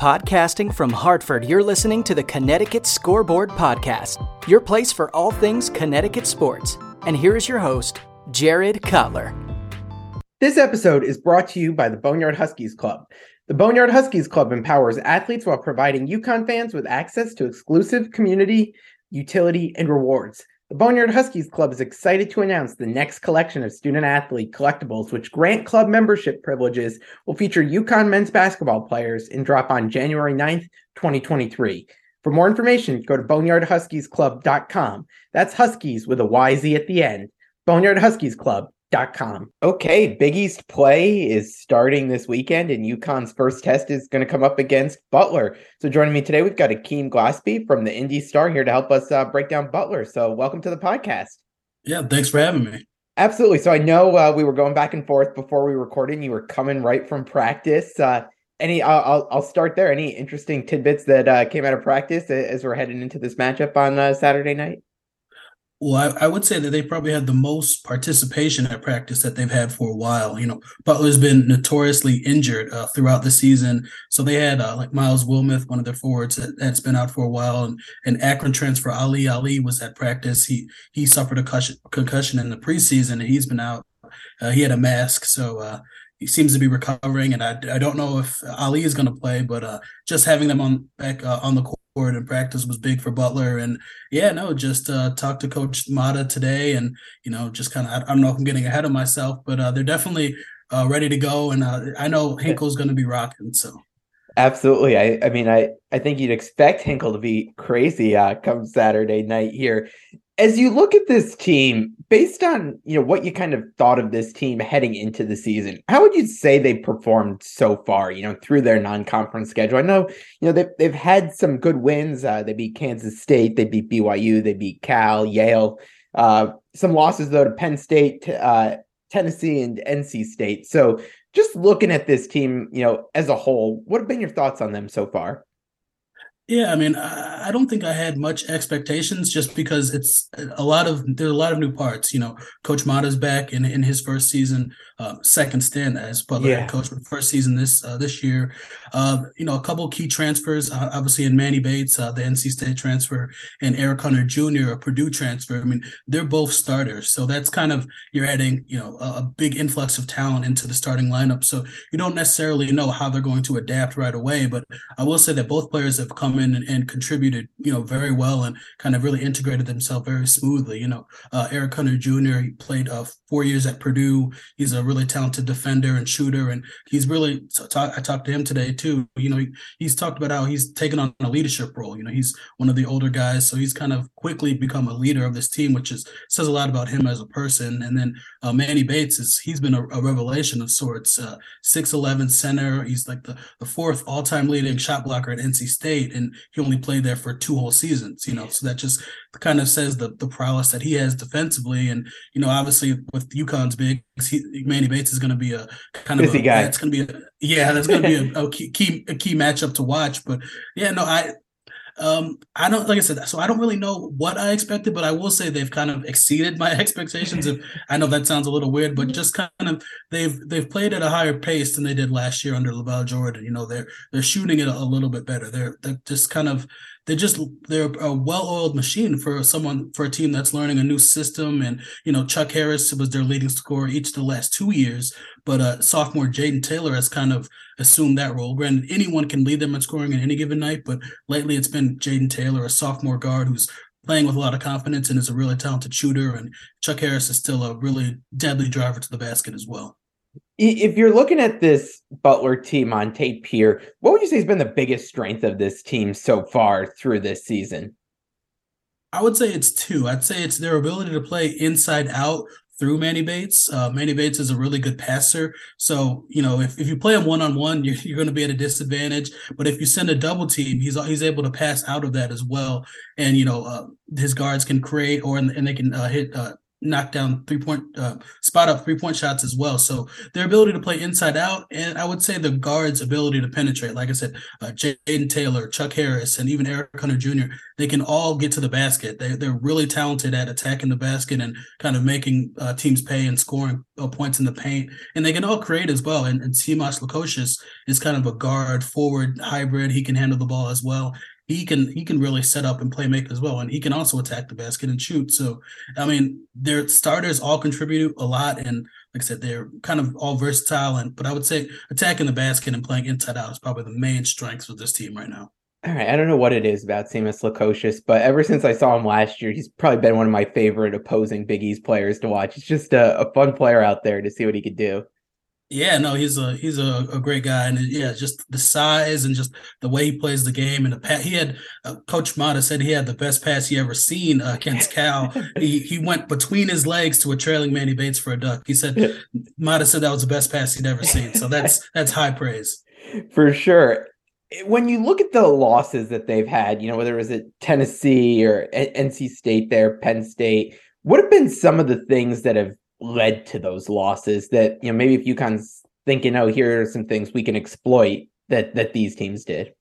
Podcasting from Hartford, you're listening to the Connecticut Scoreboard Podcast, your place for all things Connecticut sports. And here is your host, Jared Cutler. This episode is brought to you by the Boneyard Huskies Club. The Boneyard Huskies Club empowers athletes while providing UConn fans with access to exclusive community, utility, and rewards. The Boneyard Huskies Club is excited to announce the next collection of student athlete collectibles, which grant club membership privileges, will feature UConn men's basketball players and drop on January 9th, 2023. For more information, go to boneyardhuskiesclub.com. That's Huskies with a YZ at the end. Boneyard Huskies Club Com. Okay, Big East play is starting this weekend, and UConn's first test is going to come up against Butler. So, joining me today, we've got Akeem Glaspie from the Indy Star here to help us uh, break down Butler. So, welcome to the podcast. Yeah, thanks for having me. Absolutely. So, I know uh, we were going back and forth before we recorded. And you were coming right from practice. Uh, any? I'll I'll start there. Any interesting tidbits that uh, came out of practice as we're heading into this matchup on uh, Saturday night? Well, I, I, would say that they probably had the most participation at practice that they've had for a while. You know, Butler's been notoriously injured uh, throughout the season, so they had uh, like Miles Wilmoth, one of their forwards, that, has been out for a while, and an Akron transfer Ali Ali was at practice. He he suffered a concussion, concussion in the preseason, and he's been out. Uh, he had a mask, so uh, he seems to be recovering, and I, I don't know if Ali is going to play, but uh, just having them on back uh, on the court and practice was big for Butler. And yeah, no, just uh, talked to Coach Matta today, and you know, just kind of I, I, don't know if I'm getting ahead of myself, but uh, they're definitely uh, ready to go, and uh, I know Hinkle's going to be rocking. So absolutely, I I mean I I think you'd expect Hinkle to be crazy uh, come Saturday night here as you look at this team, based on you know what you kind of thought of this team heading into the season, how would you say they performed so far? You know, through their non-conference schedule. I know you know they've they've had some good wins. Uh, they beat Kansas State, they beat BYU, they beat Cal, Yale. Uh, some losses though to Penn State, uh, Tennessee, and NC State. So, just looking at this team, you know, as a whole, what have been your thoughts on them so far? Yeah, I mean, I don't think I had much expectations just because it's a lot of there's a lot of new parts. You know, Coach Matta's back in in his first season, uh, second stint as Butler yeah. head coach, first season this uh, this year. Uh, you know, a couple key transfers, uh, obviously in Manny Bates, uh, the NC State transfer, and Eric Hunter Jr., a Purdue transfer. I mean, they're both starters, so that's kind of you're adding you know a, a big influx of talent into the starting lineup. So you don't necessarily know how they're going to adapt right away, but I will say that both players have come in and, and, contributed, you know, very well and kind of really integrated themselves very smoothly. You know, uh, Eric Hunter Jr. He played uh, four years at Purdue. He's a really talented defender and shooter, and he's really. So talk, I talked to him today too. You know, he, he's talked about how he's taken on a leadership role. You know, he's one of the older guys, so he's kind of quickly become a leader of this team, which is says a lot about him as a person. And then uh, Manny Bates is he's been a, a revelation of sorts. Uh, six eleven center. He's like the the fourth all time leading shot blocker at NC State, and he only played there for two whole seasons, you know. So that just kind of says the the prowess that he has defensively, and you know, obviously with UConn's big, he, Manny Bates is going to be a kind of a, guy. It's going to be a yeah, that's going to be a, a key, key a key matchup to watch. But yeah, no, I um, I don't like I said, so I don't really know what I expected, but I will say they've kind of exceeded my expectations. If I know that sounds a little weird, but just kind of they've they've played at a higher pace than they did last year under LaVall Jordan. You know, they're they're shooting it a little bit better. They're they're just kind of they're just they're a well-oiled machine for someone for a team that's learning a new system and you know chuck harris was their leading scorer each of the last two years but uh sophomore Jayden taylor has kind of assumed that role. Granted anyone can lead them in scoring in any given night but lately it's been Jayden taylor a sophomore guard who's playing with a lot of confidence and is a really talented shooter and chuck harris is still a really deadly driver to the basket as well if you're looking at this Butler team on tape here, what would you say has been the biggest strength of this team so far through this season? I would say it's two. I'd say it's their ability to play inside out through Manny Bates. Uh, Manny Bates is a really good passer. So, you know, if, if you play him one on one, you're, you're going to be at a disadvantage. But if you send a double team, he's he's able to pass out of that as well. And, you know, uh, his guards can create or and they can uh, hit uh, knock down three point uh, spot up three point shots as well. So their ability to play inside out, and I would say the guards' ability to penetrate. Like I said, uh, Jayden Taylor, Chuck Harris, and even Eric Hunter Jr. They can all get to the basket. They they're really talented at attacking the basket and kind of making uh, teams pay and scoring uh, points in the paint. And they can all create as well. And, and Simas Lukosius is kind of a guard forward hybrid. He can handle the ball as well he can he can really set up and play make as well, and he can also attack the basket and shoot. So, I mean, their starters all contribute a lot, and like I said, they're kind of all versatile. And but I would say attacking the basket and playing inside out is probably the main strengths of this team right now. All right, I don't know what it is about Simas Lukosius, but ever since I saw him last year, he's probably been one of my favorite opposing Big East players to watch. He's just a, a fun player out there to see what he could do. Yeah, no, he's a he's a, a great guy, and yeah, just the size and just the way he plays the game and the pat. He had uh, Coach Matta said he had the best pass he ever seen uh, against Cal. he he went between his legs to a trailing Manny Bates for a duck. He said Matta said that was the best pass he'd ever seen. So that's that's high praise for sure. When you look at the losses that they've had, you know whether it was at Tennessee or NC State, there, Penn State, what have been some of the things that have led to those losses that you know maybe if UConn's thinking oh here are some things we can exploit that that these teams did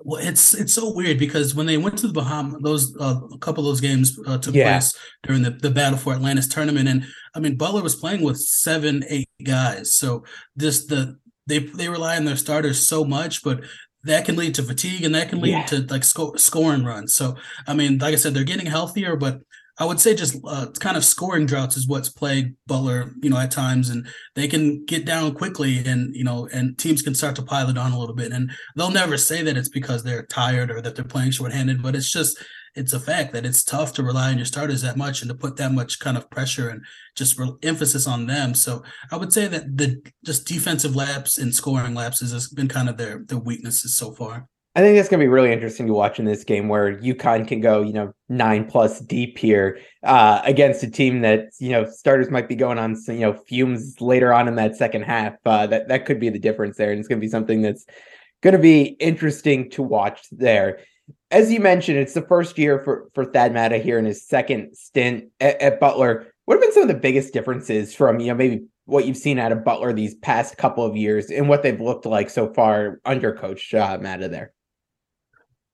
well it's it's so weird because when they went to the Bahamas those uh, a couple of those games uh, took yeah. place during the, the battle for atlantis tournament and i mean butler was playing with seven eight guys so just the they they rely on their starters so much but that can lead to fatigue and that can lead yeah. to like sco- scoring runs so i mean like i said they're getting healthier but I would say just uh, kind of scoring droughts is what's plagued Butler, you know, at times, and they can get down quickly, and you know, and teams can start to pile it on a little bit, and they'll never say that it's because they're tired or that they're playing shorthanded, but it's just it's a fact that it's tough to rely on your starters that much and to put that much kind of pressure and just re- emphasis on them. So I would say that the just defensive laps and scoring lapses has been kind of their their weaknesses so far. I think that's going to be really interesting to watch in this game where UConn can go, you know, nine plus deep here uh, against a team that, you know, starters might be going on, you know, fumes later on in that second half. Uh, that, that could be the difference there. And it's going to be something that's going to be interesting to watch there. As you mentioned, it's the first year for, for Thad Matta here in his second stint at, at Butler. What have been some of the biggest differences from, you know, maybe what you've seen out of Butler these past couple of years and what they've looked like so far under Coach uh, Matta there?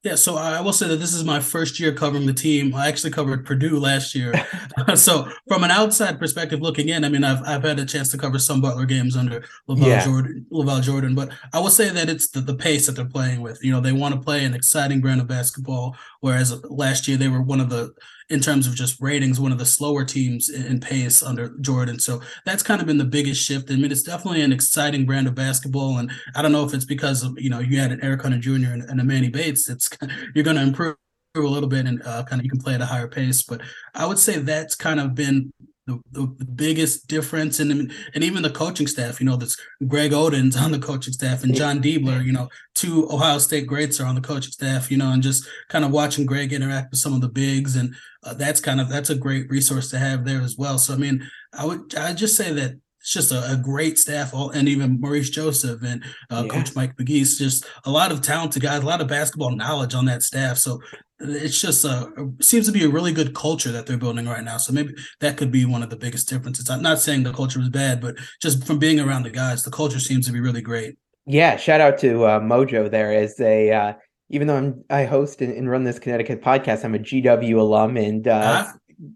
Yeah, so I will say that this is my first year covering the team. I actually covered Purdue last year. so from an outside perspective looking in, I mean, I've I've had a chance to cover some Butler games under LaVall yeah. Jordan, LaVall Jordan, but I will say that it's the, the pace that they're playing with. You know, they want to play an exciting brand of basketball, whereas last year they were one of the in terms of just ratings, one of the slower teams in pace under Jordan. So that's kind of been the biggest shift. I mean, it's definitely an exciting brand of basketball, and I don't know if it's because of you know you had an Eric Hunter Jr. and, and a Manny Bates. It's you're going to improve a little bit and uh, kind of you can play at a higher pace. But I would say that's kind of been the, the, biggest difference and and even the coaching staff you know that's greg oden's on the coaching staff and jon diebler you know two ohio state greats are on the coaching staff you know and just kind of watching greg interact with some of the bigs and uh, that's kind of that's a great resource to have there as well so i mean i would i just say that it's just a, a, great staff, all, and even Maurice Joseph and uh, yeah. Coach Mike McGee's just a lot of talented guys, a lot of basketball knowledge on that staff. So it's just a seems to be a really good culture that they're building right now. So maybe that could be one of the biggest differences. I'm not saying the culture was bad, but just from being around the guys, the culture seems to be really great. Yeah, shout out to uh, Mojo There is a. Uh, even though I'm I host and, and, run this Connecticut podcast, I'm a GW alum and uh, uh-huh.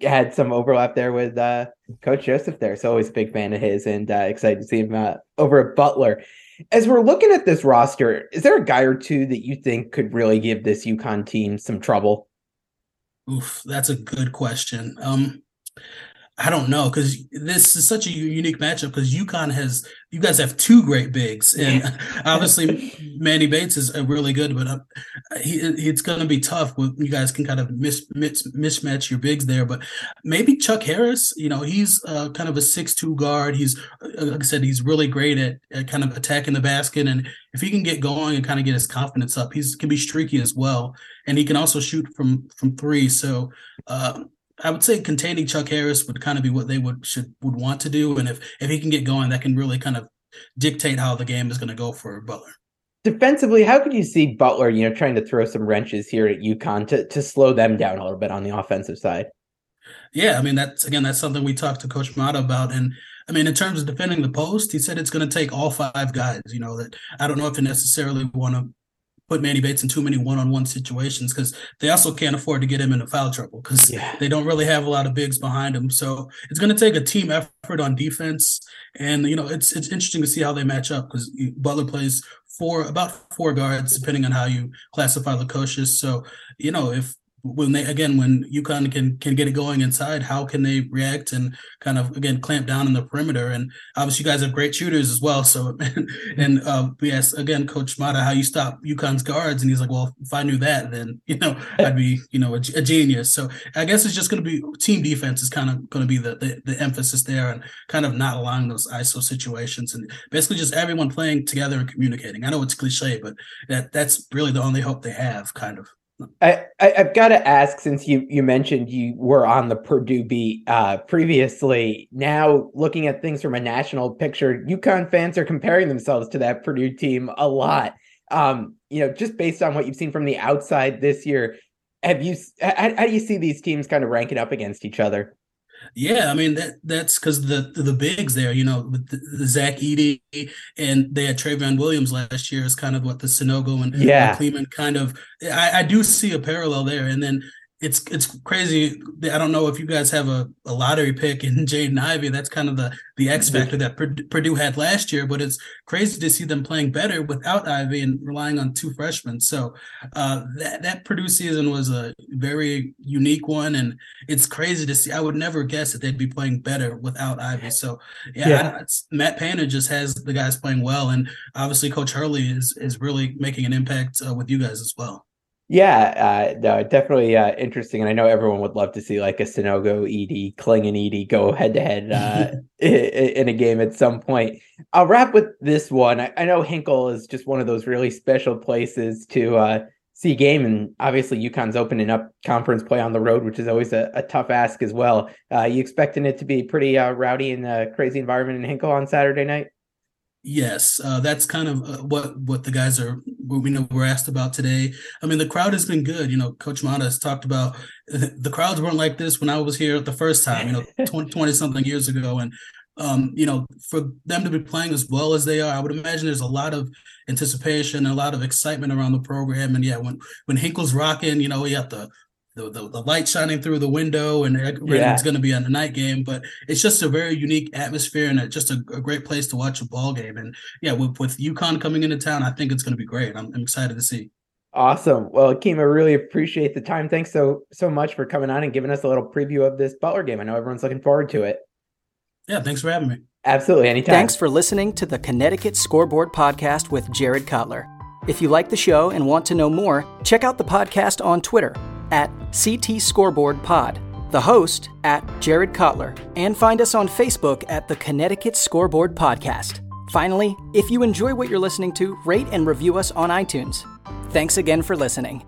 had some overlap there with uh, Coach Joseph there. So always a big fan of his and uh, excited to see him uh, over at Butler. As we're looking at this roster, is there a guy or two that you think could really give this UConn team some trouble? Oof, that's a good question. Um, I don't know because this is such a unique matchup because UConn has you guys have two great bigs and obviously Manny Bates is really good, but uh, he, it's going to be tough. With, you guys can kind of mis, mis, mismatch your bigs there, but maybe Chuck Harris. You know, he's uh, kind of a six-two guard. He's uh, like I said, he's really great at, at, kind of attacking the basket, and if he can get going and kind of get his confidence up, he's can be streaky as well, and he can also shoot from from three. So. Uh, I would say containing Chuck Harris would kind of be what they would should would want to do, and if if he can get going, that can really kind of dictate how the game is going to go for Butler. Defensively, how could you see Butler, you know, trying to throw some wrenches here at UConn to to slow them down a little bit on the offensive side? Yeah, I mean that's again that's something we talked to Coach Matta about, and I mean in terms of defending the post, he said it's going to take all five guys. You know that I don't know if they necessarily want to put Manny Bates in too many one-on-one situations because they also can't afford to get him into foul trouble because yeah. they don't really have a lot of bigs behind him. So it's going to take a team effort on defense, and you know it's it's interesting to see how they match up because Butler plays four about four guards depending on how you classify Lukosius. So you know if when they again when UConn can can get it going inside, how can they react and kind of again clamp down in the perimeter? And obviously, you guys have great shooters as well. So and, and uh, yes, again, Coach Matta, how you stop UConn's guards? And he's like, well, if I knew that, then you know I'd be you know a, a genius. So I guess it's just going to be team defense is kind of going to be the, the the emphasis there, and kind of not allowing those ISO situations, and basically just everyone playing together and communicating. I know it's cliche, but that that's really the only hope they have, kind of. I, I have got to ask since you you mentioned you were on the Purdue beat uh, previously. Now looking at things from a national picture, UConn fans are comparing themselves to that Purdue team a lot. Um, you know, just based on what you've seen from the outside this year, have you how, how do you see these teams kind of ranking up against each other? Yeah, I mean that that's because the the bigs there, you know, with the, the Zach Edey and they had Trevion Williams last year is kind of what the Sanogo and yeah. Clingan kind of. I, I do see a parallel there, and then it's it's crazy. I don't know if you guys have a, a lottery pick in Jaden Ivey. That's kind of the the X factor that Purdue had last year. But it's crazy to see them playing better without Ivey and relying on two freshmen. So uh, that that Purdue season was a very unique one, and it's crazy to see. I would never guess that they'd be playing better without Ivey. So yeah, yeah. Matt Painter just has the guys playing well, and obviously Coach Hurley is is really making an impact uh, with you guys as well. Yeah, uh, no, definitely uh, interesting, and I know everyone would love to see like a Sanogo Edey, Clingan Edey go head to head in a game at some point. I'll wrap with this one. I, I, know Hinkle is just one of those really special places to uh, see game, and obviously UConn's opening up conference play on the road, which is always a, a tough ask as well. Uh, you expecting it to be pretty uh, rowdy and a crazy environment in Hinkle on Saturday night? Yes, uh, that's kind of uh, what what the guys are. We know we're asked about today. I mean, the crowd has been good. You know, Coach Matta has talked about the crowds weren't like this when I was here the first time. You know, 20, 20 something years ago, and um, you know, for them to be playing as well as they are, I would imagine there's a lot of anticipation and a lot of excitement around the program. And yeah, when when Hinkle's rocking, you know, you have the the, the, the light shining through the window and yeah. it's going to be on the night game but it's just a very unique atmosphere and just a, a, great place to watch a ball game. And yeah with, with UConn coming into town I think it's going to be great. I'm, I'm excited to see. Awesome. Well Akeem I really appreciate the time. Thanks so so much for coming on and giving us a little preview of this Butler game. I know everyone's looking forward to it. Yeah thanks for having me. Absolutely. Anytime. Thanks for listening to the Connecticut Scoreboard podcast with Jared Cutler. If you like the show and want to know more check out the podcast on Twitter at CT Scoreboard Pod, the host at Jared Cutler, and find us on Facebook at the Connecticut Scoreboard Podcast. Finally, if you enjoy what you're listening to, rate and review us on iTunes. Thanks again for listening.